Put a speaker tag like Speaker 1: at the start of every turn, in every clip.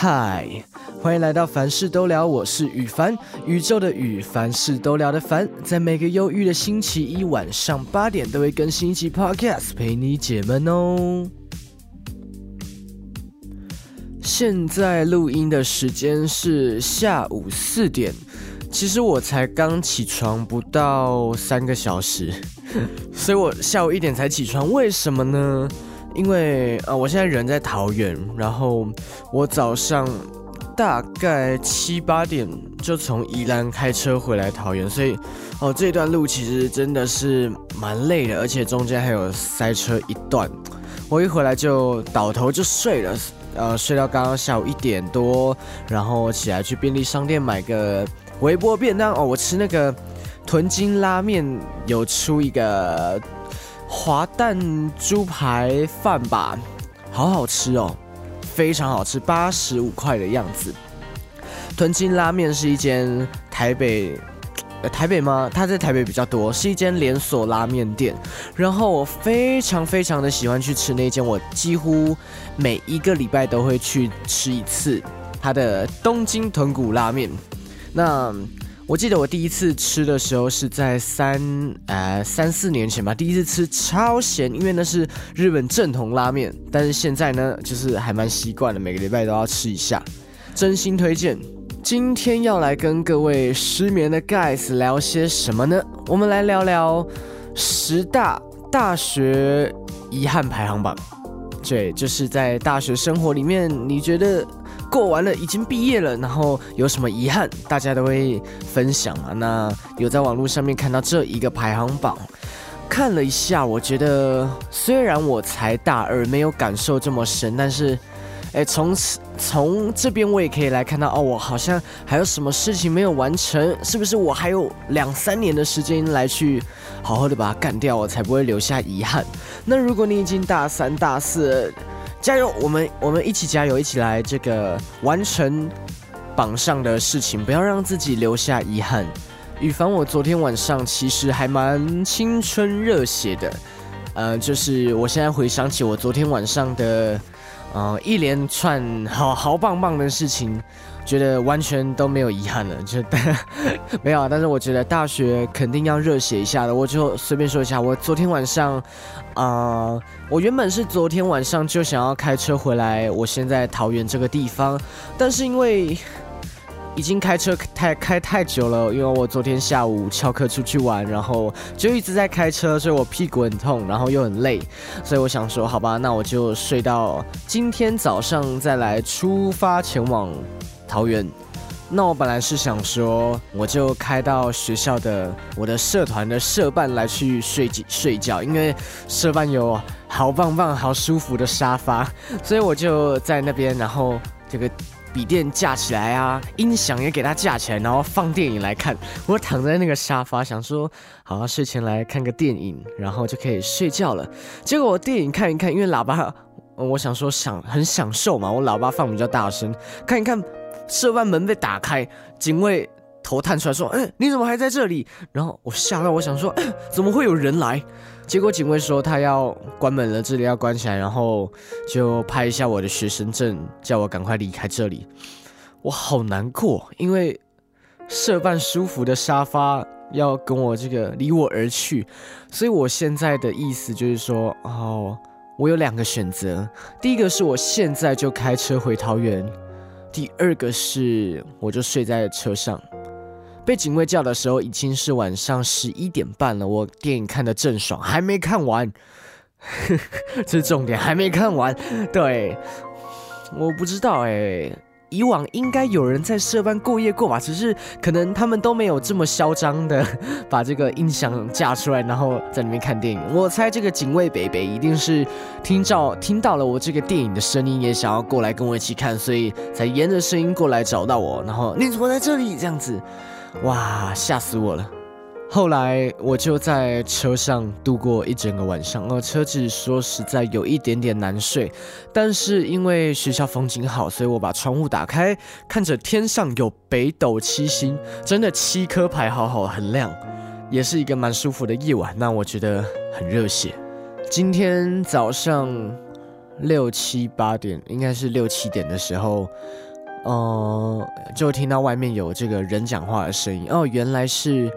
Speaker 1: 嗨，欢迎来到凡事都聊，我是雨凡，宇宙的宇，凡事都聊的凡，在每个忧郁的星期一晚上八点都会更新一期 Podcast 陪你解闷哦。现在录音的时间是下午四点，其实我才刚起床不到三个小时，所以我下午一点才起床，为什么呢？因为呃，我现在人在桃园，然后我早上大概七八点就从宜兰开车回来桃园，所以哦这段路其实真的是蛮累的，而且中间还有塞车一段。我一回来就倒头就睡了，呃，睡到刚刚下午一点多，然后起来去便利商店买个微波便当哦，我吃那个豚筋拉面有出一个。滑蛋猪排饭吧，好好吃哦，非常好吃，八十五块的样子。豚筋拉面是一间台北，呃，台北吗？它在台北比较多，是一间连锁拉面店。然后我非常非常的喜欢去吃那间，我几乎每一个礼拜都会去吃一次它的东京豚骨拉面。那。我记得我第一次吃的时候是在三呃三四年前吧，第一次吃超咸，因为那是日本正统拉面。但是现在呢，就是还蛮习惯的，每个礼拜都要吃一下，真心推荐。今天要来跟各位失眠的 guys 聊些什么呢？我们来聊聊十大大学遗憾排行榜。对，就是在大学生活里面，你觉得？过完了，已经毕业了，然后有什么遗憾，大家都会分享嘛？那有在网络上面看到这一个排行榜，看了一下，我觉得虽然我才大二，没有感受这么深，但是，哎，从此从这边我也可以来看到，哦，我好像还有什么事情没有完成，是不是我还有两三年的时间来去好好的把它干掉，我才不会留下遗憾？那如果你已经大三、大四，加油！我们我们一起加油，一起来这个完成榜上的事情，不要让自己留下遗憾。羽凡，我昨天晚上其实还蛮青春热血的，呃，就是我现在回想起我昨天晚上的，呃，一连串好好棒棒的事情。觉得完全都没有遗憾了，就 没有。但是我觉得大学肯定要热血一下的。我就随便说一下，我昨天晚上，啊，我原本是昨天晚上就想要开车回来，我现在桃园这个地方，但是因为已经开车太开太久了，因为我昨天下午翘课出去玩，然后就一直在开车，所以我屁股很痛，然后又很累，所以我想说，好吧，那我就睡到今天早上再来出发前往。桃园，那我本来是想说，我就开到学校的我的社团的社办来去睡睡觉，因为社办有好棒棒、好舒服的沙发，所以我就在那边，然后这个笔电架起来啊，音响也给它架起来，然后放电影来看。我躺在那个沙发，想说，好睡前来看个电影，然后就可以睡觉了。结果我电影看一看，因为喇叭，我想说享很享受嘛，我喇叭放比较大声，看一看。社办门被打开，警卫头探出来说：“嗯，你怎么还在这里？”然后我吓到，我想说：“怎么会有人来？”结果警卫说他要关门了，这里要关起来，然后就拍一下我的学生证，叫我赶快离开这里。我好难过，因为设办舒服的沙发要跟我这个离我而去，所以我现在的意思就是说，哦，我有两个选择，第一个是我现在就开车回桃园。第二个是，我就睡在车上，被警卫叫的时候已经是晚上十一点半了。我电影看的正爽，还没看完，这是重点，还没看完。对，我不知道哎。以往应该有人在社班过夜过吧，只是可能他们都没有这么嚣张的 把这个音响架出来，然后在里面看电影。我猜这个警卫北北一定是听到听到了我这个电影的声音，也想要过来跟我一起看，所以才沿着声音过来找到我，然后你怎么在这里？这样子，哇，吓死我了。后来我就在车上度过一整个晚上，而车子说实在有一点点难睡，但是因为学校风景好，所以我把窗户打开，看着天上有北斗七星，真的七颗排好好很亮，也是一个蛮舒服的夜晚，那我觉得很热血。今天早上六七八点，应该是六七点的时候，呃，就听到外面有这个人讲话的声音。哦，原来是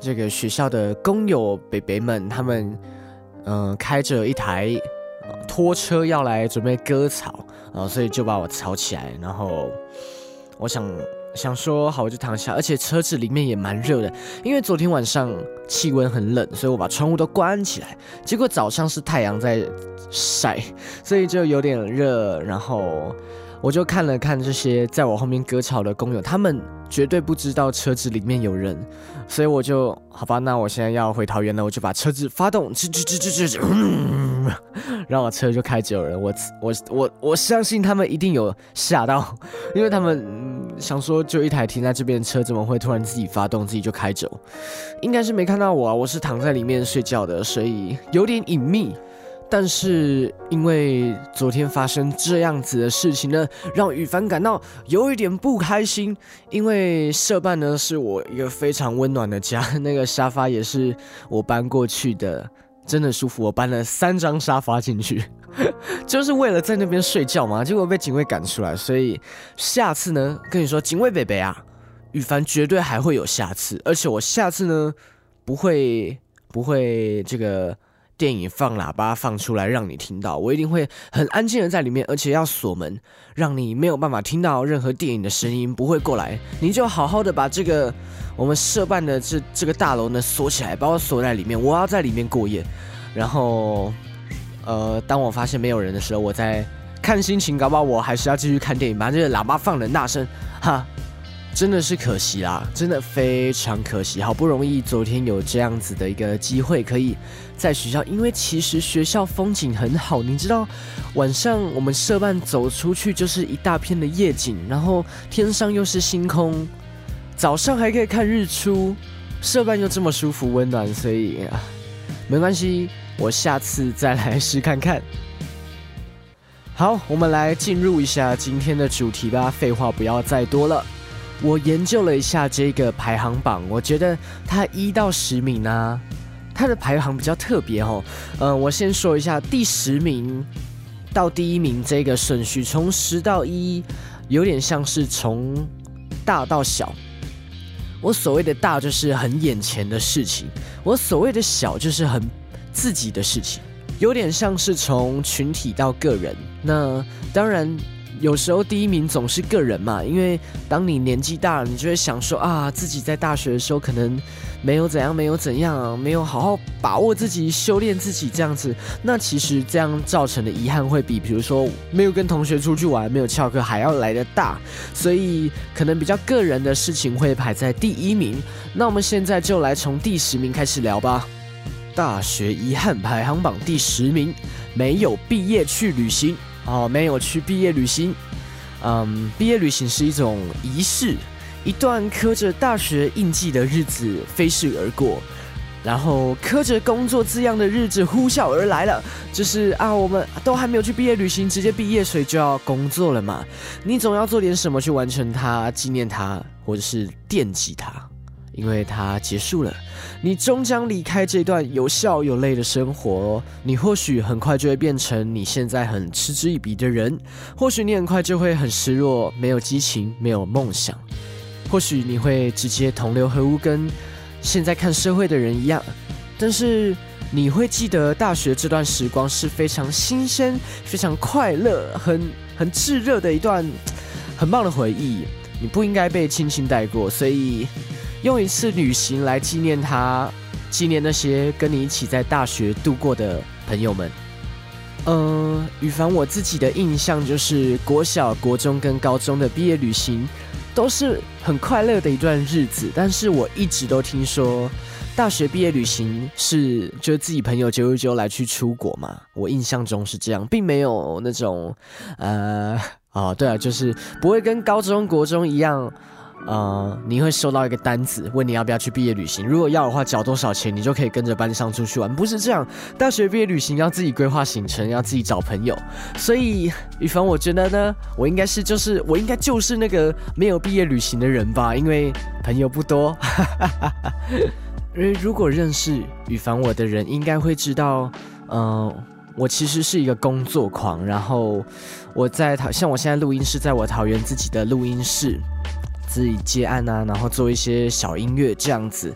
Speaker 1: 这个学校的工友北北们，他们嗯开着一台拖车要来准备割草，啊，所以就把我吵起来。然后我想。想说好我就躺下，而且车子里面也蛮热的，因为昨天晚上气温很冷，所以我把窗户都关起来。结果早上是太阳在晒，所以就有点热。然后我就看了看这些在我后面割草的工友，他们绝对不知道车子里面有人，所以我就好吧，那我现在要回桃园了，我就把车子发动，吱吱吱吱吱吱，然后车就开走了。我我我我相信他们一定有吓到，因为他们。想说，就一台停在这边的车，怎么会突然自己发动，自己就开走？应该是没看到我啊，我是躺在里面睡觉的，所以有点隐秘。但是因为昨天发生这样子的事情呢，让羽凡感到有一点不开心。因为社办呢是我一个非常温暖的家，那个沙发也是我搬过去的，真的舒服。我搬了三张沙发进去。就是为了在那边睡觉嘛，结果被警卫赶出来，所以下次呢，跟你说，警卫北北啊，羽凡绝对还会有下次，而且我下次呢，不会不会这个电影放喇叭放出来让你听到，我一定会很安静的在里面，而且要锁门，让你没有办法听到任何电影的声音，不会过来，你就好好的把这个我们社办的这这个大楼呢锁起来，把我锁在里面，我要在里面过夜，然后。呃，当我发现没有人的时候，我在看心情，搞不好我还是要继续看电影，把这个喇叭放的大声，哈，真的是可惜啦，真的非常可惜，好不容易昨天有这样子的一个机会，可以在学校，因为其实学校风景很好，你知道，晚上我们社办走出去就是一大片的夜景，然后天上又是星空，早上还可以看日出，社办又这么舒服温暖，所以没关系。我下次再来试看看。好，我们来进入一下今天的主题吧。废话不要再多了。我研究了一下这个排行榜，我觉得它一到十名呢，它的排行比较特别哦。嗯，我先说一下第十名到第一名这个顺序，从十到一，有点像是从大到小。我所谓的大就是很眼前的事情，我所谓的小就是很。自己的事情，有点像是从群体到个人。那当然，有时候第一名总是个人嘛，因为当你年纪大了，你就会想说啊，自己在大学的时候可能没有怎样，没有怎样，没有好好把握自己，修炼自己这样子。那其实这样造成的遗憾会比，比如说没有跟同学出去玩，没有翘课还要来的大。所以可能比较个人的事情会排在第一名。那我们现在就来从第十名开始聊吧。大学遗憾排行榜第十名，没有毕业去旅行哦，没有去毕业旅行。嗯，毕业旅行是一种仪式，一段刻着大学印记的日子飞逝而过，然后刻着工作字样的日子呼啸而来了。就是啊，我们都还没有去毕业旅行，直接毕业，所以就要工作了嘛。你总要做点什么去完成它，纪念它，或者是惦记它。因为它结束了，你终将离开这段有笑有泪的生活。你或许很快就会变成你现在很嗤之以鼻的人，或许你很快就会很失落，没有激情，没有梦想。或许你会直接同流合污，跟现在看社会的人一样。但是你会记得大学这段时光是非常新鲜、非常快乐、很很炙热的一段很棒的回忆。你不应该被轻轻带过，所以。用一次旅行来纪念他，纪念那些跟你一起在大学度过的朋友们。嗯，羽凡，我自己的印象就是国小、国中跟高中的毕业旅行都是很快乐的一段日子。但是我一直都听说，大学毕业旅行是就是自己朋友揪一揪来去出国嘛。我印象中是这样，并没有那种呃，哦，对啊，就是不会跟高中国中一样。呃，你会收到一个单子，问你要不要去毕业旅行。如果要的话，缴多少钱，你就可以跟着班上出去玩。不是这样，大学毕业旅行要自己规划行程，要自己找朋友。所以，雨凡，我觉得呢，我应该是就是我应该就是那个没有毕业旅行的人吧，因为朋友不多。而 如果认识雨凡我的人，应该会知道，嗯。我其实是一个工作狂，然后我在桃，像我现在录音是在我桃园自己的录音室，自己接案啊，然后做一些小音乐这样子。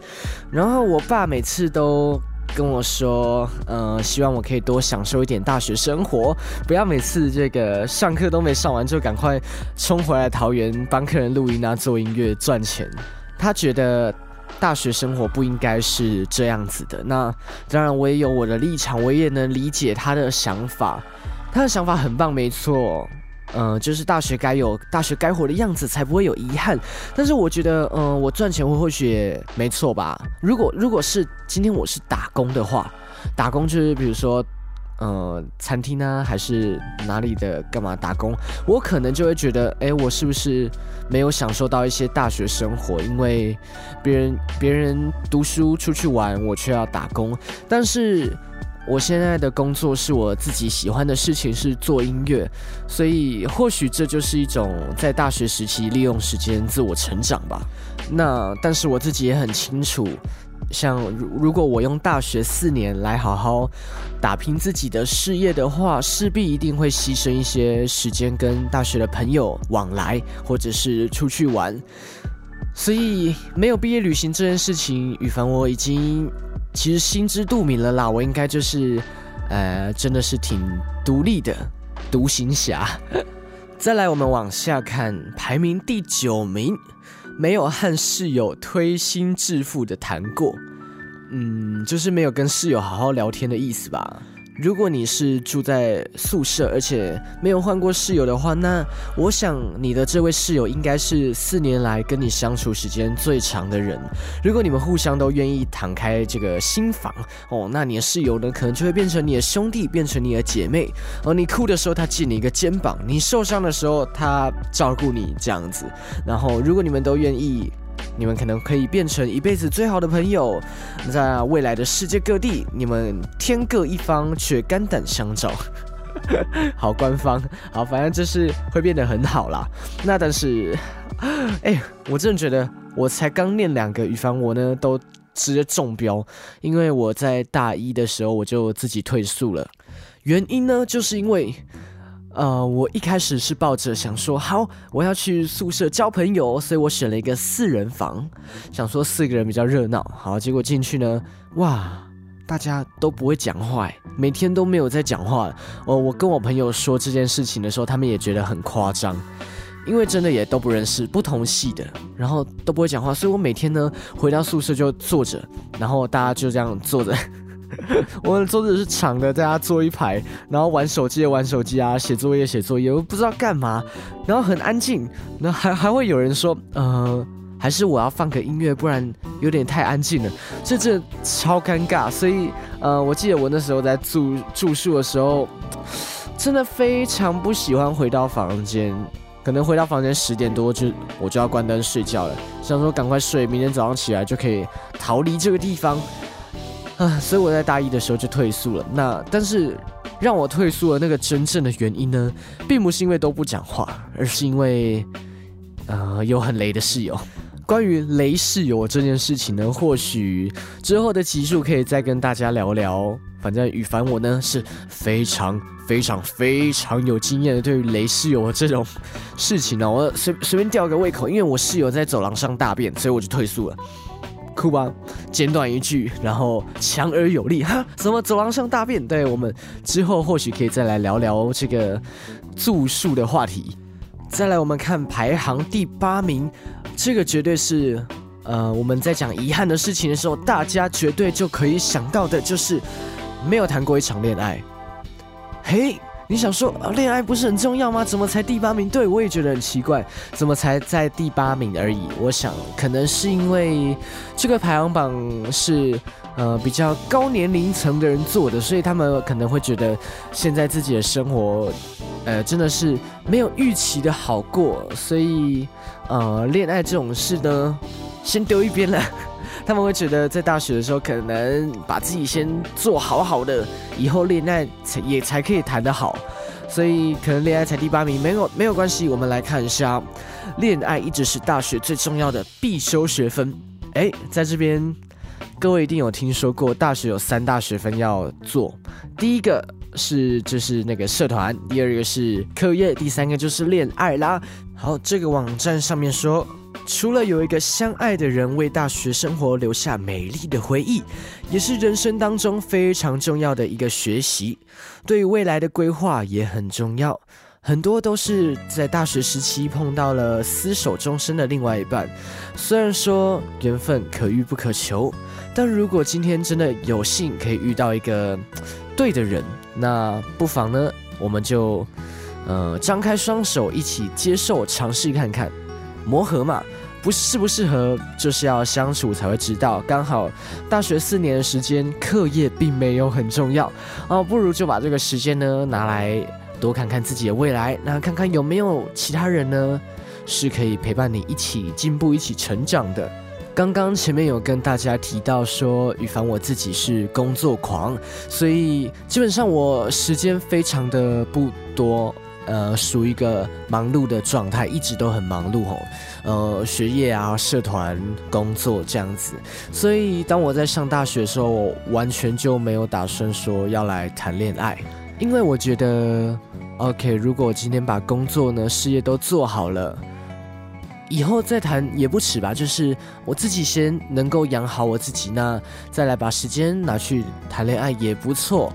Speaker 1: 然后我爸每次都跟我说，呃，希望我可以多享受一点大学生活，不要每次这个上课都没上完就赶快冲回来桃园帮客人录音啊，做音乐赚钱。他觉得。大学生活不应该是这样子的。那当然，我也有我的立场，我也能理解他的想法。他的想法很棒，没错。嗯，就是大学该有大学该活的样子，才不会有遗憾。但是我觉得，嗯，我赚钱或许没错吧。如果如果是今天我是打工的话，打工就是比如说。呃，餐厅呢，还是哪里的？干嘛打工？我可能就会觉得，哎，我是不是没有享受到一些大学生活？因为别人别人读书出去玩，我却要打工。但是我现在的工作是我自己喜欢的事情，是做音乐，所以或许这就是一种在大学时期利用时间自我成长吧。那但是我自己也很清楚。像如如果我用大学四年来好好打拼自己的事业的话，势必一定会牺牲一些时间跟大学的朋友往来，或者是出去玩。所以没有毕业旅行这件事情，羽凡我已经其实心知肚明了啦。我应该就是呃，真的是挺独立的独行侠。再来，我们往下看，排名第九名。没有和室友推心置腹的谈过，嗯，就是没有跟室友好好聊天的意思吧。如果你是住在宿舍，而且没有换过室友的话，那我想你的这位室友应该是四年来跟你相处时间最长的人。如果你们互相都愿意敞开这个心房哦，那你的室友呢，可能就会变成你的兄弟，变成你的姐妹。哦，你哭的时候他借你一个肩膀，你受伤的时候他照顾你这样子。然后，如果你们都愿意。你们可能可以变成一辈子最好的朋友，在未来的世界各地，你们天各一方却肝胆相照。好官方，好，反正就是会变得很好啦。那但是，哎，我真的觉得我才刚念两个语凡，我呢都直接中标，因为我在大一的时候我就自己退宿了，原因呢就是因为。呃，我一开始是抱着想说，好，我要去宿舍交朋友，所以我选了一个四人房，想说四个人比较热闹。好，结果进去呢，哇，大家都不会讲话，每天都没有在讲话。哦，我跟我朋友说这件事情的时候，他们也觉得很夸张，因为真的也都不认识，不同系的，然后都不会讲话，所以我每天呢回到宿舍就坐着，然后大家就这样坐着。我们桌子是长的，大家坐一排，然后玩手机玩手机啊，写作业写作业，我不知道干嘛，然后很安静，然后还还会有人说，呃，还是我要放个音乐，不然有点太安静了，这这超尴尬。所以，呃，我记得我那时候在住住宿的时候，真的非常不喜欢回到房间，可能回到房间十点多就我就要关灯睡觉了，想说赶快睡，明天早上起来就可以逃离这个地方。啊，所以我在大一的时候就退宿了。那但是让我退宿的那个真正的原因呢，并不是因为都不讲话，而是因为呃有很雷的室友。关于雷室友这件事情呢，或许之后的集数可以再跟大家聊聊。反正羽凡我呢是非常非常非常有经验的，对于雷室友这种事情呢，我随随便吊个胃口，因为我室友在走廊上大便，所以我就退宿了。酷吧，简短一句，然后强而有力哈。什么走廊上大便？对我们之后或许可以再来聊聊这个住宿的话题。再来，我们看排行第八名，这个绝对是呃我们在讲遗憾的事情的时候，大家绝对就可以想到的，就是没有谈过一场恋爱。嘿。你想说恋爱不是很重要吗？怎么才第八名？对我也觉得很奇怪，怎么才在第八名而已？我想可能是因为这个排行榜是呃比较高年龄层的人做的，所以他们可能会觉得现在自己的生活呃真的是没有预期的好过，所以呃恋爱这种事呢先丢一边了。他们会觉得在大学的时候，可能把自己先做好好的，以后恋爱才也才可以谈得好，所以可能恋爱才第八名，没有没有关系。我们来看一下，恋爱一直是大学最重要的必修学分。哎，在这边，各位一定有听说过，大学有三大学分要做。第一个是就是那个社团，第二个是课业，第三个就是恋爱啦。好，这个网站上面说，除了有一个相爱的人为大学生活留下美丽的回忆，也是人生当中非常重要的一个学习，对于未来的规划也很重要。很多都是在大学时期碰到了厮守终身的另外一半，虽然说缘分可遇不可求，但如果今天真的有幸可以遇到一个对的人，那不妨呢，我们就呃张开双手一起接受尝试看看，磨合嘛，不适不适合就是要相处才会知道。刚好大学四年的时间，课业并没有很重要啊，不如就把这个时间呢拿来。多看看自己的未来，那看看有没有其他人呢，是可以陪伴你一起进步、一起成长的。刚刚前面有跟大家提到说，羽凡我自己是工作狂，所以基本上我时间非常的不多，呃，属于一个忙碌的状态，一直都很忙碌哦，呃，学业啊、社团、工作这样子。所以当我在上大学的时候，我完全就没有打算说要来谈恋爱。因为我觉得，OK，如果我今天把工作呢、事业都做好了，以后再谈也不迟吧。就是我自己先能够养好我自己，那再来把时间拿去谈恋爱也不错。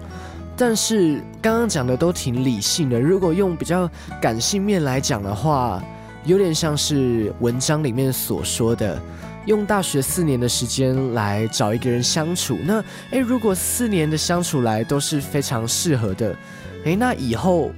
Speaker 1: 但是刚刚讲的都挺理性的，如果用比较感性面来讲的话，有点像是文章里面所说的。用大学四年的时间来找一个人相处，那诶，如果四年的相处来都是非常适合的，诶，那以后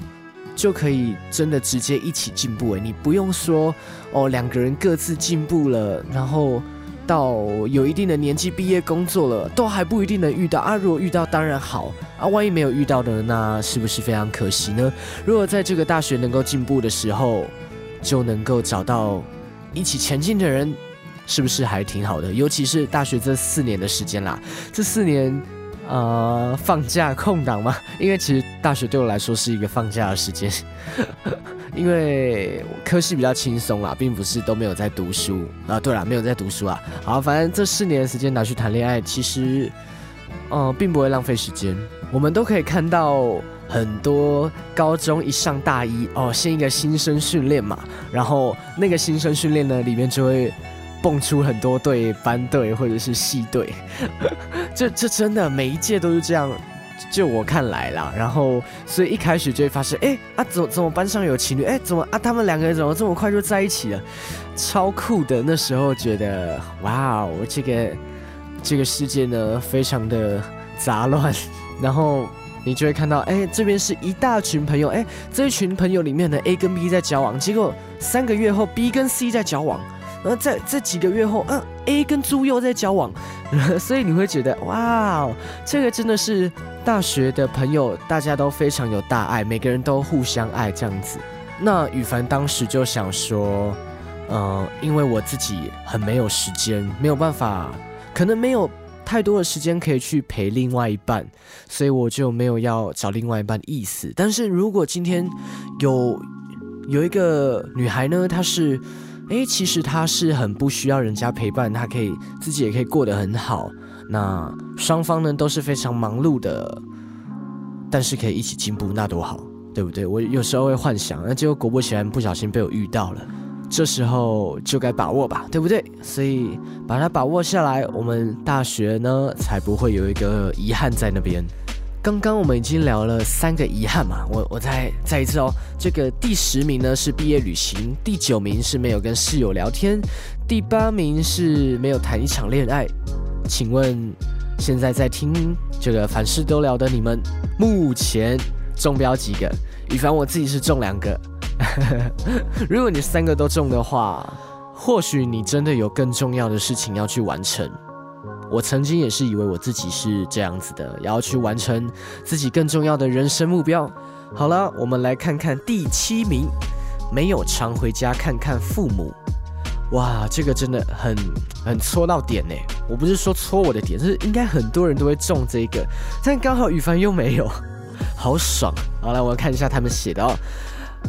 Speaker 1: 就可以真的直接一起进步诶，你不用说哦，两个人各自进步了，然后到有一定的年纪毕业工作了，都还不一定能遇到啊。如果遇到当然好啊，万一没有遇到的，那是不是非常可惜呢？如果在这个大学能够进步的时候，就能够找到一起前进的人。是不是还挺好的？尤其是大学这四年的时间啦，这四年，呃，放假空档嘛，因为其实大学对我来说是一个放假的时间，因为科系比较轻松啦，并不是都没有在读书啊。对了，没有在读书啊。好，反正这四年的时间拿去谈恋爱，其实，呃，并不会浪费时间。我们都可以看到很多高中一上大一哦，先一个新生训练嘛，然后那个新生训练呢，里面就会。蹦出很多队班队或者是系队，这这真的每一届都是这样，就我看来啦。然后所以一开始就会发现，哎啊，怎怎么班上有情侣？哎，怎么啊？他们两个人怎么这么快就在一起了？超酷的！那时候觉得，哇哦，这个这个世界呢，非常的杂乱。然后你就会看到，哎，这边是一大群朋友，哎，这一群朋友里面的 A 跟 B 在交往，结果三个月后 B 跟 C 在交往。而在这几个月后，嗯，A 跟猪又在交往，所以你会觉得，哇，这个真的是大学的朋友，大家都非常有大爱，每个人都互相爱这样子。那羽凡当时就想说，呃，因为我自己很没有时间，没有办法，可能没有太多的时间可以去陪另外一半，所以我就没有要找另外一半的意思。但是如果今天有有一个女孩呢，她是。哎，其实她是很不需要人家陪伴，她可以自己也可以过得很好。那双方呢都是非常忙碌的，但是可以一起进步，那多好，对不对？我有时候会幻想，那结果果不其然，不小心被我遇到了，这时候就该把握吧，对不对？所以把它把握下来，我们大学呢才不会有一个遗憾在那边。刚刚我们已经聊了三个遗憾嘛，我我再再一次哦，这个第十名呢是毕业旅行，第九名是没有跟室友聊天，第八名是没有谈一场恋爱。请问现在在听这个凡事都聊的你们，目前中标几个？羽凡我自己是中两个，如果你三个都中的话，或许你真的有更重要的事情要去完成。我曾经也是以为我自己是这样子的，要去完成自己更重要的人生目标。好了，我们来看看第七名，没有常回家看看父母。哇，这个真的很很戳到点呢。我不是说戳我的点，是应该很多人都会中这个，但刚好羽凡又没有，好爽。好了，我要看一下他们写的哦。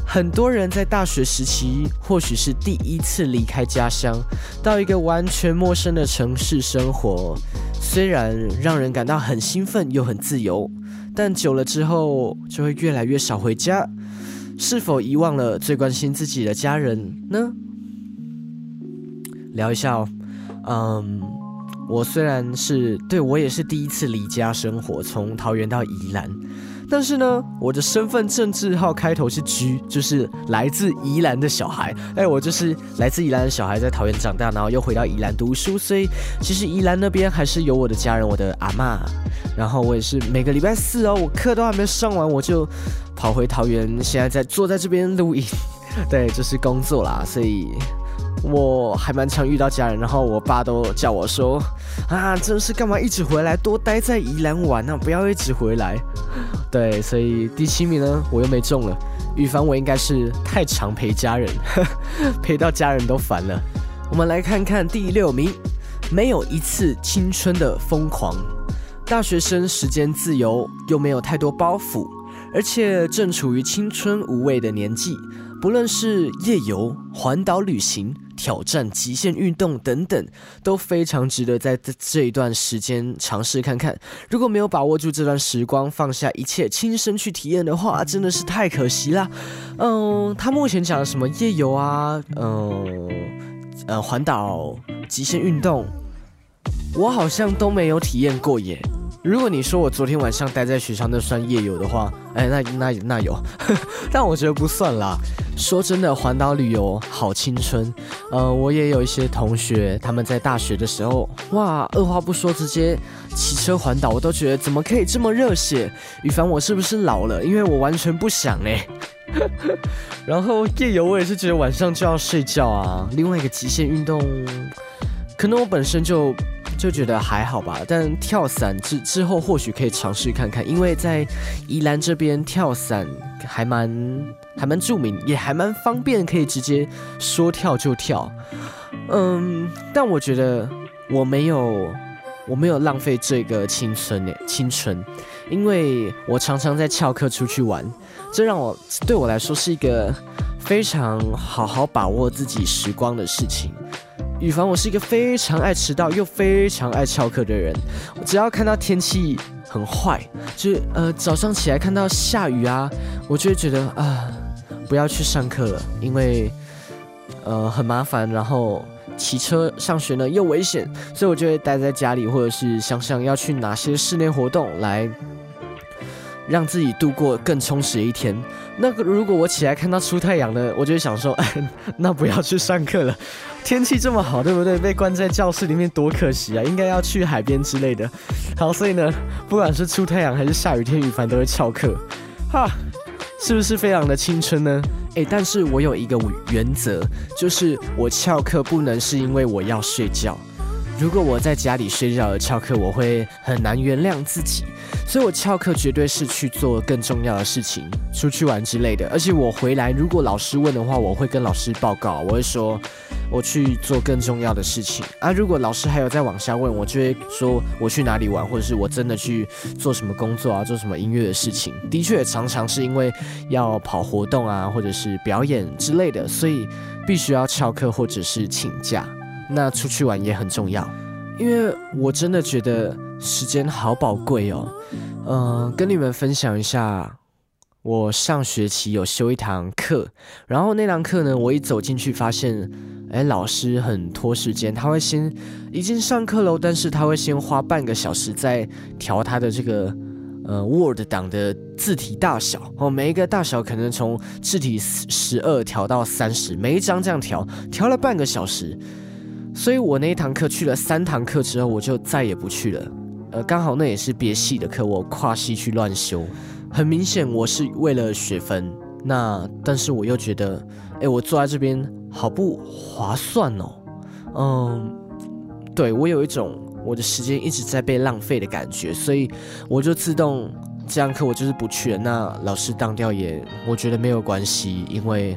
Speaker 1: 很多人在大学时期，或许是第一次离开家乡，到一个完全陌生的城市生活。虽然让人感到很兴奋又很自由，但久了之后就会越来越少回家。是否遗忘了最关心自己的家人呢？聊一下哦，嗯，我虽然是对我也是第一次离家生活，从桃园到宜兰。但是呢，我的身份证字号开头是 G，就是来自宜兰的小孩。哎，我就是来自宜兰的小孩，在桃园长大，然后又回到宜兰读书，所以其实宜兰那边还是有我的家人，我的阿妈。然后我也是每个礼拜四哦，我课都还没上完，我就跑回桃园，现在在坐在这边录音，对，就是工作啦，所以。我还蛮常遇到家人，然后我爸都叫我说：“啊，真是干嘛一直回来，多待在宜兰玩啊，不要一直回来。”对，所以第七名呢，我又没中了。羽凡，我应该是太常陪家人，陪到家人都烦了。我们来看看第六名，没有一次青春的疯狂。大学生时间自由，又没有太多包袱，而且正处于青春无畏的年纪，不论是夜游、环岛旅行。挑战极限运动等等都非常值得在这这一段时间尝试看看。如果没有把握住这段时光，放下一切，亲身去体验的话，真的是太可惜啦。嗯，他目前讲的什么夜游啊，嗯，呃，环岛、极限运动，我好像都没有体验过耶。如果你说我昨天晚上待在学校那算夜游的话，哎，那那那有，但我觉得不算啦。说真的，环岛旅游好青春。呃，我也有一些同学，他们在大学的时候，哇，二话不说直接骑车环岛，我都觉得怎么可以这么热血？羽凡，我是不是老了？因为我完全不想哎。然后夜游，我也是觉得晚上就要睡觉啊。另外一个极限运动，可能我本身就。就觉得还好吧，但跳伞之之后或许可以尝试看看，因为在宜兰这边跳伞还蛮还蛮著名，也还蛮方便，可以直接说跳就跳。嗯，但我觉得我没有我没有浪费这个青春呢青春，因为我常常在翘课出去玩，这让我对我来说是一个非常好好把握自己时光的事情。羽凡，我是一个非常爱迟到又非常爱翘课的人。我只要看到天气很坏，就是呃早上起来看到下雨啊，我就会觉得啊不要去上课了，因为呃很麻烦，然后骑车上学呢又危险，所以我就会待在家里，或者是想想要去哪些室内活动来让自己度过更充实一天。那个如果我起来看到出太阳呢，我就会想说，那不要去上课了。天气这么好，对不对？被关在教室里面多可惜啊！应该要去海边之类的。好，所以呢，不管是出太阳还是下雨天，雨凡都会翘课。哈，是不是非常的青春呢？诶，但是我有一个原则，就是我翘课不能是因为我要睡觉。如果我在家里睡觉而翘课，我会很难原谅自己。所以我翘课绝对是去做更重要的事情，出去玩之类的。而且我回来，如果老师问的话，我会跟老师报告，我会说。我去做更重要的事情啊！如果老师还有再往下问，我就会说我去哪里玩，或者是我真的去做什么工作啊，做什么音乐的事情。的确，常常是因为要跑活动啊，或者是表演之类的，所以必须要翘课或者是请假。那出去玩也很重要，因为我真的觉得时间好宝贵哦。嗯，跟你们分享一下。我上学期有修一堂课，然后那堂课呢，我一走进去发现，哎，老师很拖时间，他会先已经上课了，但是他会先花半个小时在调他的这个呃 Word 档的字体大小哦，每一个大小可能从字体十二调到三十，每一张这样调，调了半个小时，所以我那一堂课去了三堂课之后，我就再也不去了，呃，刚好那也是别系的课，我跨系去乱修。很明显，我是为了学分。那但是我又觉得，哎，我坐在这边好不划算哦。嗯，对我有一种我的时间一直在被浪费的感觉，所以我就自动这堂课我就是不去了。那老师当掉也，我觉得没有关系，因为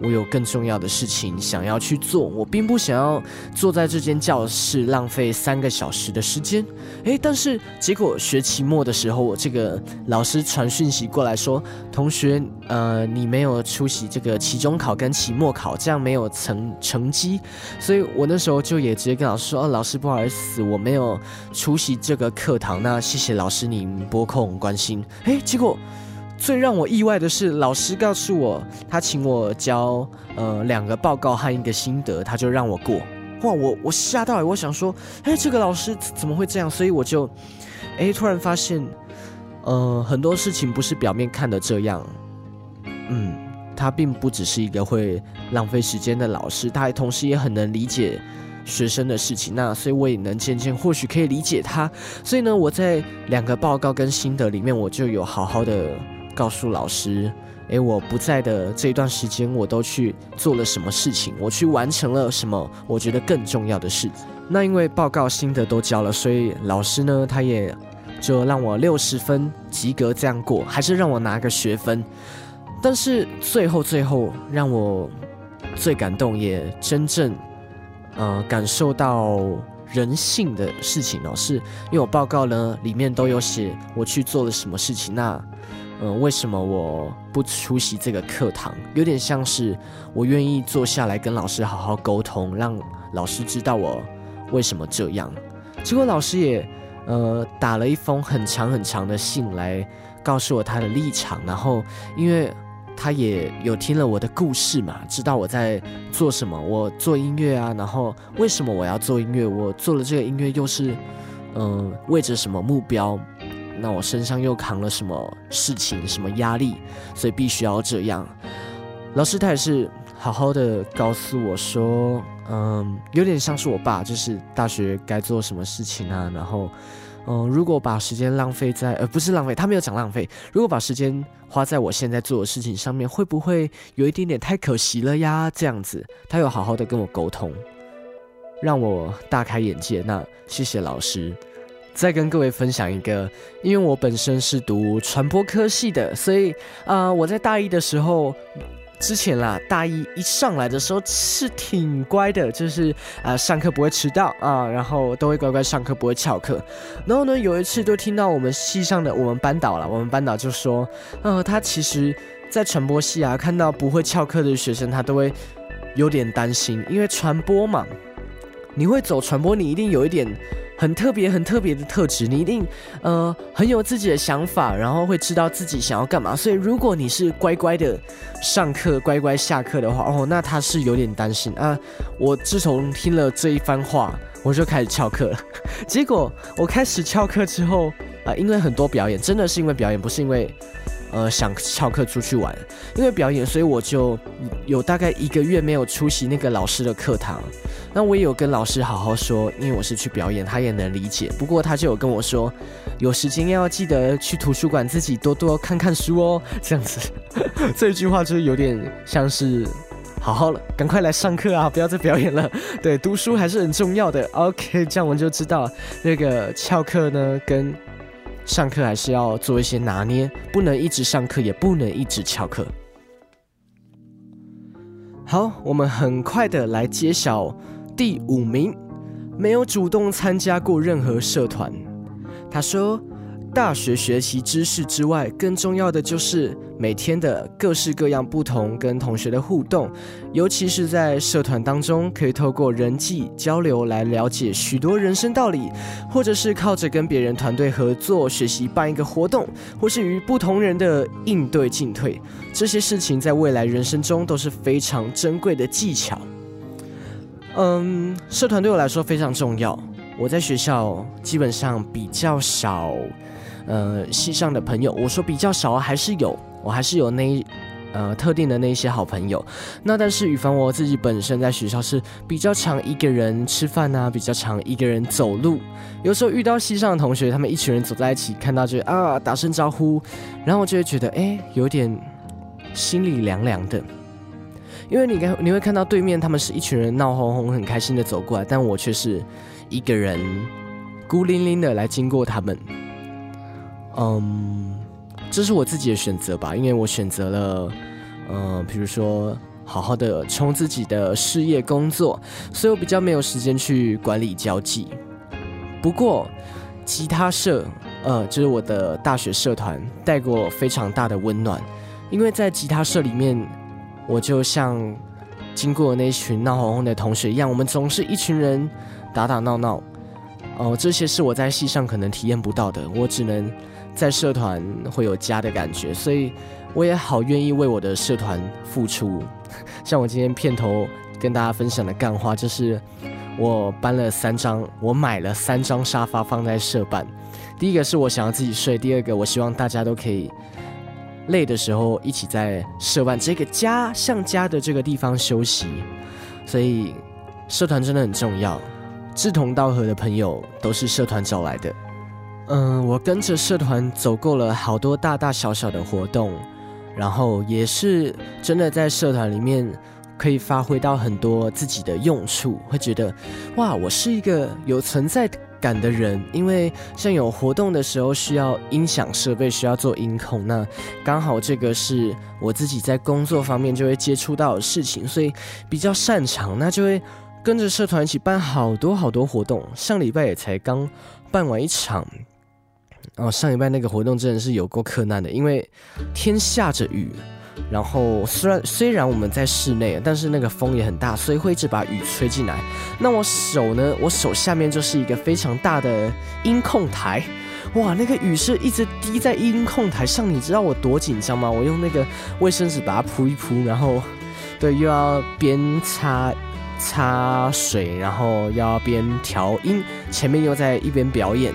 Speaker 1: 我有更重要的事情想要去做，我并不想要坐在这间教室浪费三个小时的时间。诶，但是结果学期末的时候，我这个老师传讯息过来说，同学，呃，你没有出席这个期中考跟期末考，这样没有成成绩，所以我那时候就也直接跟老师说，哦，老师不好意思，我没有出席这个课堂，那谢谢老师你拨空关心。诶，结果。最让我意外的是，老师告诉我，他请我交呃两个报告和一个心得，他就让我过。哇，我我吓到了，我想说，哎，这个老师怎么会这样？所以我就，哎，突然发现，呃，很多事情不是表面看的这样。嗯，他并不只是一个会浪费时间的老师，他还同时也很能理解学生的事情。那所以我也能渐渐或许可以理解他。所以呢，我在两个报告跟心得里面，我就有好好的。告诉老师，诶，我不在的这段时间，我都去做了什么事情？我去完成了什么？我觉得更重要的事。那因为报告心得都交了，所以老师呢，他也就让我六十分及格这样过，还是让我拿个学分。但是最后最后让我最感动，也真正呃感受到人性的事情哦，是因为我报告呢里面都有写我去做了什么事情。那嗯，为什么我不出席这个课堂？有点像是我愿意坐下来跟老师好好沟通，让老师知道我为什么这样。结果老师也呃打了一封很长很长的信来告诉我他的立场，然后因为他也有听了我的故事嘛，知道我在做什么，我做音乐啊，然后为什么我要做音乐？我做了这个音乐又是嗯为着什么目标？那我身上又扛了什么事情、什么压力，所以必须要这样。老师他也是好好的告诉我说，嗯，有点像是我爸，就是大学该做什么事情啊。然后，嗯，如果把时间浪费在，呃，不是浪费，他没有讲浪费。如果把时间花在我现在做的事情上面，会不会有一点点太可惜了呀？这样子，他有好好的跟我沟通，让我大开眼界。那谢谢老师。再跟各位分享一个，因为我本身是读传播科系的，所以啊，我在大一的时候，之前啦，大一一上来的时候是挺乖的，就是啊，上课不会迟到啊，然后都会乖乖上课，不会翘课。然后呢，有一次就听到我们系上的我们班导了，我们班导就说，呃，他其实在传播系啊，看到不会翘课的学生，他都会有点担心，因为传播嘛，你会走传播，你一定有一点。很特别、很特别的特质，你一定呃很有自己的想法，然后会知道自己想要干嘛。所以如果你是乖乖的上课、乖乖下课的话，哦，那他是有点担心啊。我自从听了这一番话，我就开始翘课了。结果我开始翘课之后啊，因为很多表演，真的是因为表演，不是因为。呃，想翘课出去玩，因为表演，所以我就有大概一个月没有出席那个老师的课堂。那我也有跟老师好好说，因为我是去表演，他也能理解。不过他就有跟我说，有时间要记得去图书馆自己多多看看书哦。这样子，这句话就是有点像是，好好了，赶快来上课啊，不要再表演了。对，读书还是很重要的。OK，这样我们就知道那个翘课呢跟。上课还是要做一些拿捏，不能一直上课，也不能一直翘课。好，我们很快的来揭晓第五名，没有主动参加过任何社团。他说。大学学习知识之外，更重要的就是每天的各式各样不同跟同学的互动，尤其是在社团当中，可以透过人际交流来了解许多人生道理，或者是靠着跟别人团队合作学习办一个活动，或是与不同人的应对进退，这些事情在未来人生中都是非常珍贵的技巧。嗯，社团对我来说非常重要，我在学校基本上比较少。呃，系上的朋友，我说比较少，还是有，我还是有那呃特定的那一些好朋友。那但是雨凡我自己本身在学校是比较常一个人吃饭啊，比较常一个人走路。有时候遇到系上的同学，他们一群人走在一起，看到就啊打声招呼，然后我就会觉得哎有点心里凉凉的，因为你看你会看到对面他们是一群人闹哄哄很开心的走过来，但我却是一个人孤零零的来经过他们。嗯，这是我自己的选择吧，因为我选择了，呃，比如说好好的冲自己的事业工作，所以我比较没有时间去管理交际。不过，吉他社，呃，就是我的大学社团，带给我非常大的温暖，因为在吉他社里面，我就像经过那群闹哄哄的同学一样，我们总是一群人打打闹闹。哦，这些是我在戏上可能体验不到的，我只能在社团会有家的感觉，所以我也好愿意为我的社团付出。像我今天片头跟大家分享的干花，就是我搬了三张，我买了三张沙发放在社办。第一个是我想要自己睡，第二个我希望大家都可以累的时候一起在社办这个家像家的这个地方休息。所以社团真的很重要。志同道合的朋友都是社团找来的。嗯，我跟着社团走过了好多大大小小的活动，然后也是真的在社团里面可以发挥到很多自己的用处，会觉得哇，我是一个有存在感的人。因为像有活动的时候需要音响设备，需要做音控，那刚好这个是我自己在工作方面就会接触到的事情，所以比较擅长，那就会。跟着社团一起办好多好多活动，上礼拜也才刚办完一场。哦，上礼拜那个活动真的是有够困难的，因为天下着雨，然后虽然虽然我们在室内，但是那个风也很大，所以会一直把雨吹进来。那我手呢？我手下面就是一个非常大的音控台，哇，那个雨是一直滴在音控台上，你知道我多紧张吗？我用那个卫生纸把它铺一铺，然后对，又要边擦。擦水，然后要边调音，前面又在一边表演，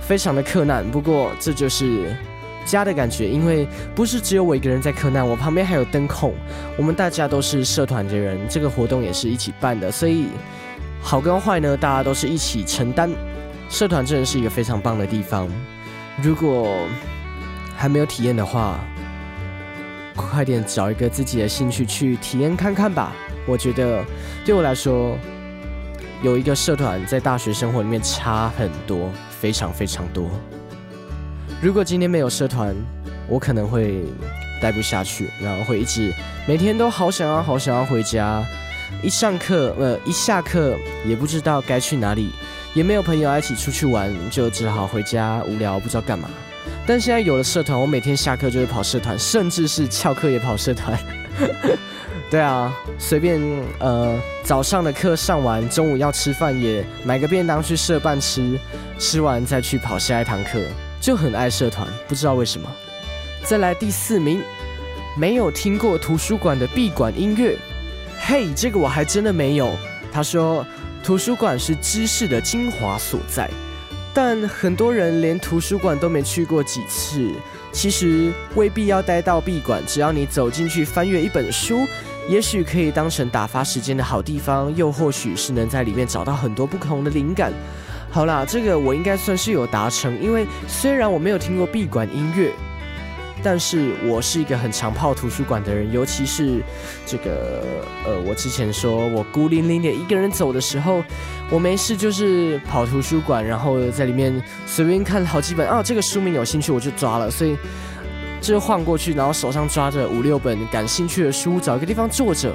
Speaker 1: 非常的困难。不过这就是家的感觉，因为不是只有我一个人在困难，我旁边还有灯控，我们大家都是社团的人，这个活动也是一起办的，所以好跟坏呢，大家都是一起承担。社团真的是一个非常棒的地方，如果还没有体验的话，快点找一个自己的兴趣去体验看看吧。我觉得对我来说，有一个社团在大学生活里面差很多，非常非常多。如果今天没有社团，我可能会待不下去，然后会一直每天都好想要好想要回家。一上课呃一下课也不知道该去哪里，也没有朋友一起出去玩，就只好回家无聊不知道干嘛。但现在有了社团，我每天下课就会跑社团，甚至是翘课也跑社团。对啊，随便呃，早上的课上完，中午要吃饭也买个便当去社办吃，吃完再去跑下一堂课，就很爱社团，不知道为什么。再来第四名，没有听过图书馆的闭馆音乐，嘿，这个我还真的没有。他说，图书馆是知识的精华所在，但很多人连图书馆都没去过几次，其实未必要待到闭馆，只要你走进去翻阅一本书。也许可以当成打发时间的好地方，又或许是能在里面找到很多不同的灵感。好啦，这个我应该算是有达成，因为虽然我没有听过闭馆音乐，但是我是一个很常泡图书馆的人，尤其是这个呃，我之前说我孤零零的一个人走的时候，我没事就是跑图书馆，然后在里面随便看好几本啊，这个书名有兴趣我就抓了，所以。就晃过去，然后手上抓着五六本感兴趣的书，找一个地方坐着。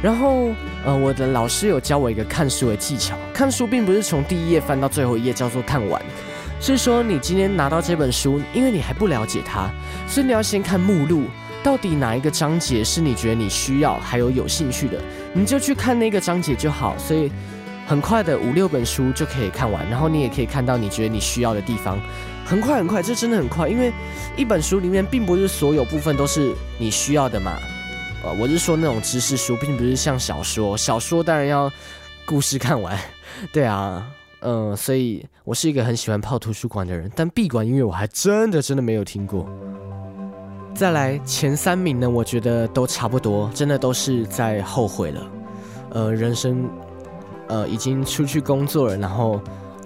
Speaker 1: 然后，呃，我的老师有教我一个看书的技巧。看书并不是从第一页翻到最后一页叫做看完，是说你今天拿到这本书，因为你还不了解它，所以你要先看目录，到底哪一个章节是你觉得你需要还有有兴趣的，你就去看那个章节就好。所以很快的五六本书就可以看完，然后你也可以看到你觉得你需要的地方。很快很快，这真的很快，因为一本书里面并不是所有部分都是你需要的嘛。呃，我是说那种知识书，并不是像小说，小说当然要故事看完。对啊，嗯，所以我是一个很喜欢泡图书馆的人，但闭馆音乐我还真的真的没有听过。再来前三名呢，我觉得都差不多，真的都是在后悔了。呃，人生，呃，已经出去工作了，然后。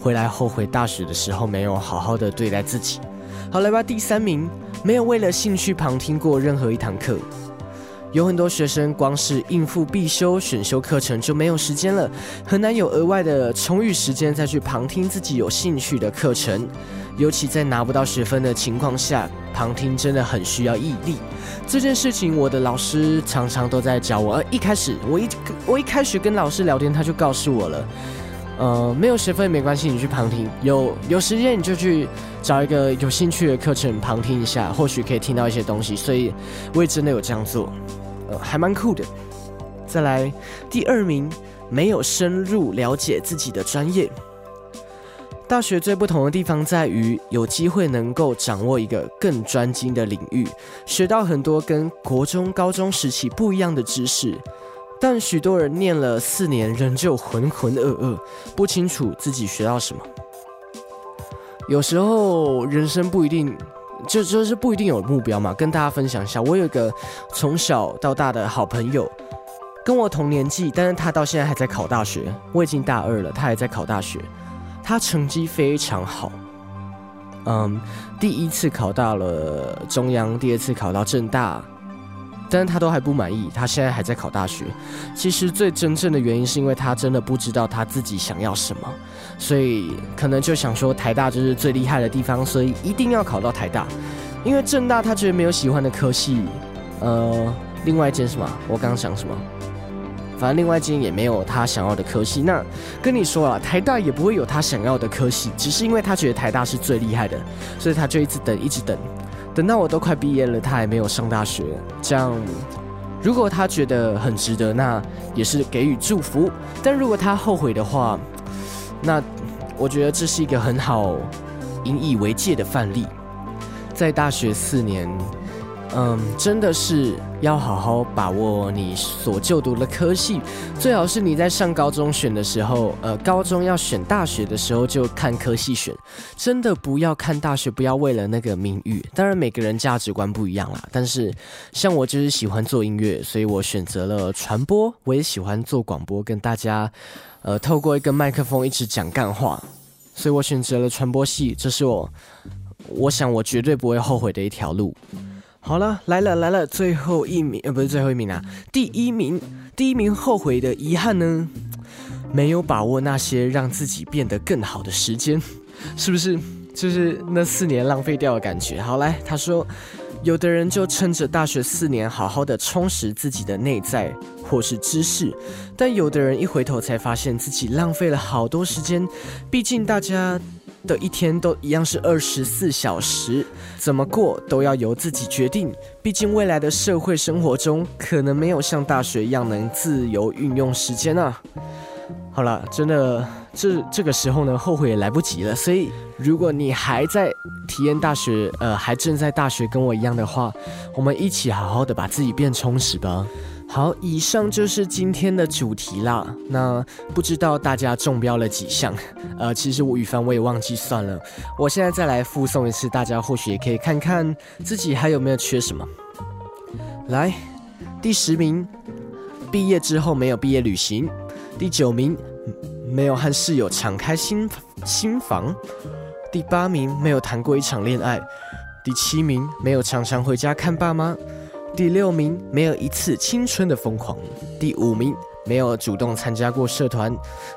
Speaker 1: 回来后悔大学的时候没有好好的对待自己。好来吧，第三名，没有为了兴趣旁听过任何一堂课。有很多学生光是应付必修选修课程就没有时间了，很难有额外的充裕时间再去旁听自己有兴趣的课程。尤其在拿不到学分的情况下，旁听真的很需要毅力。这件事情，我的老师常常都在教我。而一开始，我一我一开始跟老师聊天，他就告诉我了，呃，没有学分没关系，你去旁听，有有时间你就去找一个有兴趣的课程旁听一下，或许可以听到一些东西。所以，我也真的有这样做，呃，还蛮酷的。再来，第二名，没有深入了解自己的专业。大学最不同的地方在于，有机会能够掌握一个更专精的领域，学到很多跟国中、高中时期不一样的知识。但许多人念了四年，仍旧浑浑噩噩，不清楚自己学到什么。有时候人生不一定就就是不一定有目标嘛。跟大家分享一下，我有一个从小到大的好朋友，跟我同年纪，但是他到现在还在考大学。我已经大二了，他还在考大学。他成绩非常好，嗯，第一次考到了中央，第二次考到正大，但他都还不满意，他现在还在考大学。其实最真正的原因是因为他真的不知道他自己想要什么，所以可能就想说台大就是最厉害的地方，所以一定要考到台大。因为正大他觉得没有喜欢的科系，呃，另外一件什么？我刚刚想什么？反正另外一间也没有他想要的科系，那跟你说啊，台大也不会有他想要的科系，只是因为他觉得台大是最厉害的，所以他就一直等，一直等，等到我都快毕业了，他还没有上大学。这样，如果他觉得很值得，那也是给予祝福；但如果他后悔的话，那我觉得这是一个很好引以为戒的范例，在大学四年。嗯，真的是要好好把握你所就读的科系，最好是你在上高中选的时候，呃，高中要选大学的时候就看科系选，真的不要看大学，不要为了那个名誉。当然每个人价值观不一样啦，但是像我就是喜欢做音乐，所以我选择了传播，我也喜欢做广播，跟大家，呃，透过一个麦克风一直讲干话，所以我选择了传播系，这是我，我想我绝对不会后悔的一条路。好了，来了来了，最后一名呃，不是最后一名啊，第一名，第一名后悔的遗憾呢，没有把握那些让自己变得更好的时间，是不是？就是那四年浪费掉的感觉。好来，他说，有的人就趁着大学四年好好的充实自己的内在或是知识，但有的人一回头才发现自己浪费了好多时间，毕竟大家。的一天都一样是二十四小时，怎么过都要由自己决定。毕竟未来的社会生活中，可能没有像大学一样能自由运用时间啊。好了，真的这这个时候呢，后悔也来不及了。所以，如果你还在体验大学，呃，还正在大学跟我一样的话，我们一起好好的把自己变充实吧。好，以上就是今天的主题啦。那不知道大家中标了几项？呃，其实我语凡我也忘记算了。我现在再来附送一次，大家或许也可以看看自己还有没有缺什么。来，第十名，毕业之后没有毕业旅行；第九名，没有和室友敞开心心房；第八名，没有谈过一场恋爱；第七名，没有常常回家看爸妈。第六名没有一次青春的疯狂，第五名没有主动参加过社团，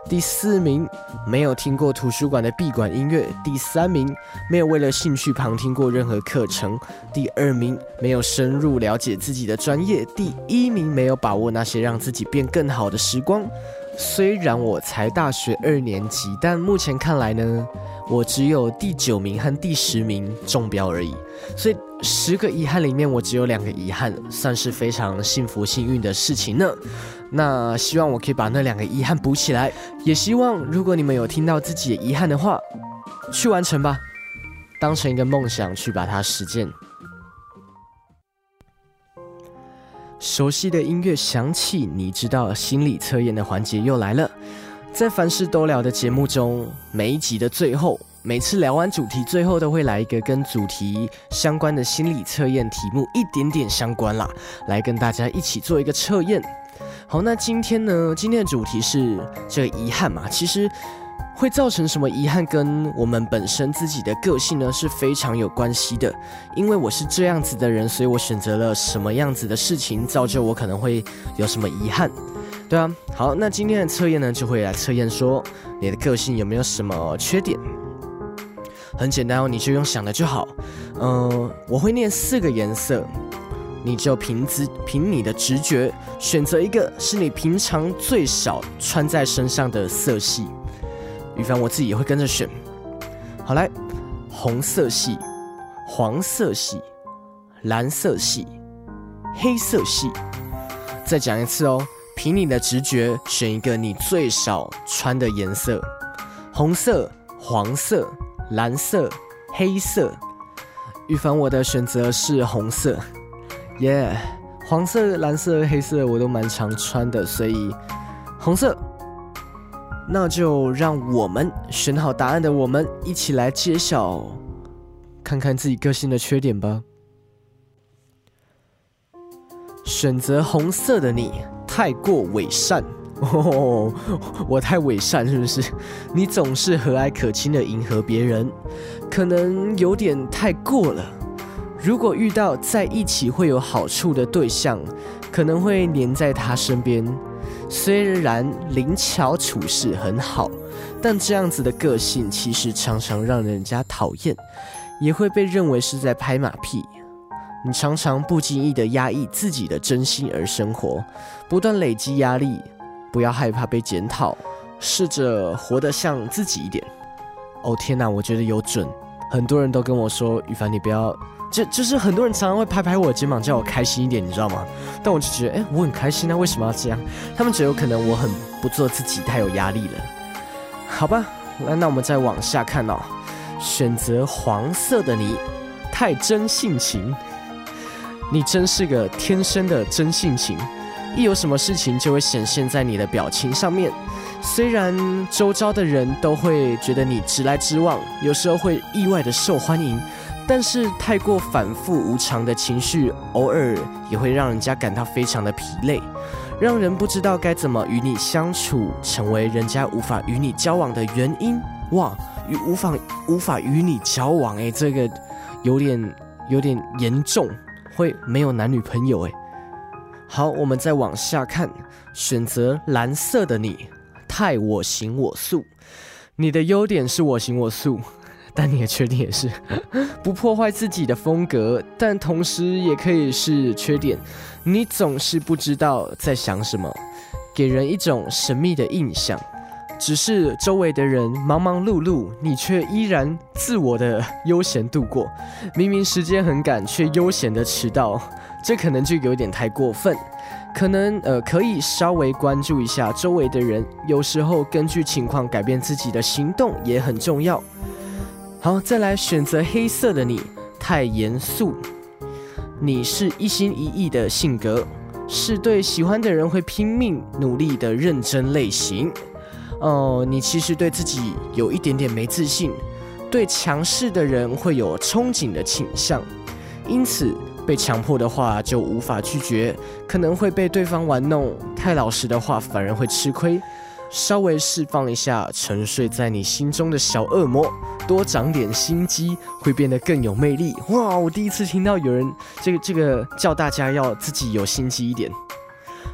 Speaker 1: 第四名没有听过图书馆的闭馆音乐，第三名没有为了兴趣旁听过任何课程，第二名没有深入了解自己的专业，第一名没有把握那些让自己变更好的时光。虽然我才大学二年级，但目前看来呢，我只有第九名和第十名中标而已，所以。十个遗憾里面，我只有两个遗憾，算是非常幸福幸运的事情呢。那希望我可以把那两个遗憾补起来，也希望如果你们有听到自己的遗憾的话，去完成吧，当成一个梦想去把它实践。熟悉的音乐响起，你知道心理测验的环节又来了。在凡事都聊的节目中，每一集的最后。每次聊完主题，最后都会来一个跟主题相关的心理测验题目，一点点相关啦，来跟大家一起做一个测验。好，那今天呢？今天的主题是这个遗憾嘛？其实会造成什么遗憾，跟我们本身自己的个性呢是非常有关系的。因为我是这样子的人，所以我选择了什么样子的事情，造就我可能会有什么遗憾。对啊，好，那今天的测验呢，就会来测验说你的个性有没有什么缺点。很简单哦，你就用想的就好。嗯，我会念四个颜色，你就凭直凭你的直觉选择一个是你平常最少穿在身上的色系。比方我自己也会跟着选。好来，红色系、黄色系、蓝色系、黑色系。再讲一次哦。凭你的直觉选一个你最少穿的颜色，红色、黄色、蓝色、黑色。预防我的选择是红色，耶！黄色、蓝色、黑色我都蛮常穿的，所以红色。那就让我们选好答案的我们一起来揭晓，看看自己个性的缺点吧。选择红色的你。太过伪善哦，我太伪善是不是？你总是和蔼可亲的迎合别人，可能有点太过了。如果遇到在一起会有好处的对象，可能会黏在他身边。虽然灵巧处事很好，但这样子的个性其实常常让人家讨厌，也会被认为是在拍马屁。你常常不经意的压抑自己的真心而生活，不断累积压力，不要害怕被检讨，试着活得像自己一点。哦天哪，我觉得有准，很多人都跟我说，羽凡你不要，就就是很多人常常会拍拍我的肩膀，叫我开心一点，你知道吗？但我就觉得，哎，我很开心啊，为什么要这样？他们觉得可能我很不做自己，太有压力了。好吧，那那我们再往下看哦，选择黄色的你，太真性情。你真是个天生的真性情，一有什么事情就会显现在你的表情上面。虽然周遭的人都会觉得你直来直往，有时候会意外的受欢迎，但是太过反复无常的情绪，偶尔也会让人家感到非常的疲累，让人不知道该怎么与你相处，成为人家无法与你交往的原因。哇，与无法无法与你交往，诶，这个有点有点严重。会没有男女朋友诶。好，我们再往下看，选择蓝色的你，太我行我素。你的优点是我行我素，但你的缺点也是 不破坏自己的风格，但同时也可以是缺点。你总是不知道在想什么，给人一种神秘的印象。只是周围的人忙忙碌碌，你却依然自我的悠闲度过。明明时间很赶，却悠闲的迟到，这可能就有点太过分。可能呃，可以稍微关注一下周围的人，有时候根据情况改变自己的行动也很重要。好，再来选择黑色的你，太严肃。你是一心一意的性格，是对喜欢的人会拼命努力的认真类型。哦，你其实对自己有一点点没自信，对强势的人会有憧憬的倾向，因此被强迫的话就无法拒绝，可能会被对方玩弄。太老实的话反而会吃亏，稍微释放一下沉睡在你心中的小恶魔，多长点心机会变得更有魅力。哇，我第一次听到有人这个这个叫大家要自己有心机一点。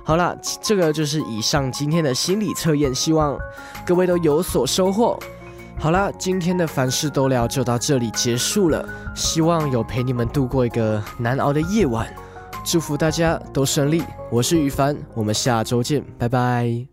Speaker 1: 好了，这个就是以上今天的心理测验，希望各位都有所收获。好了，今天的凡事都聊就到这里结束了，希望有陪你们度过一个难熬的夜晚，祝福大家都顺利。我是于凡，我们下周见，拜拜。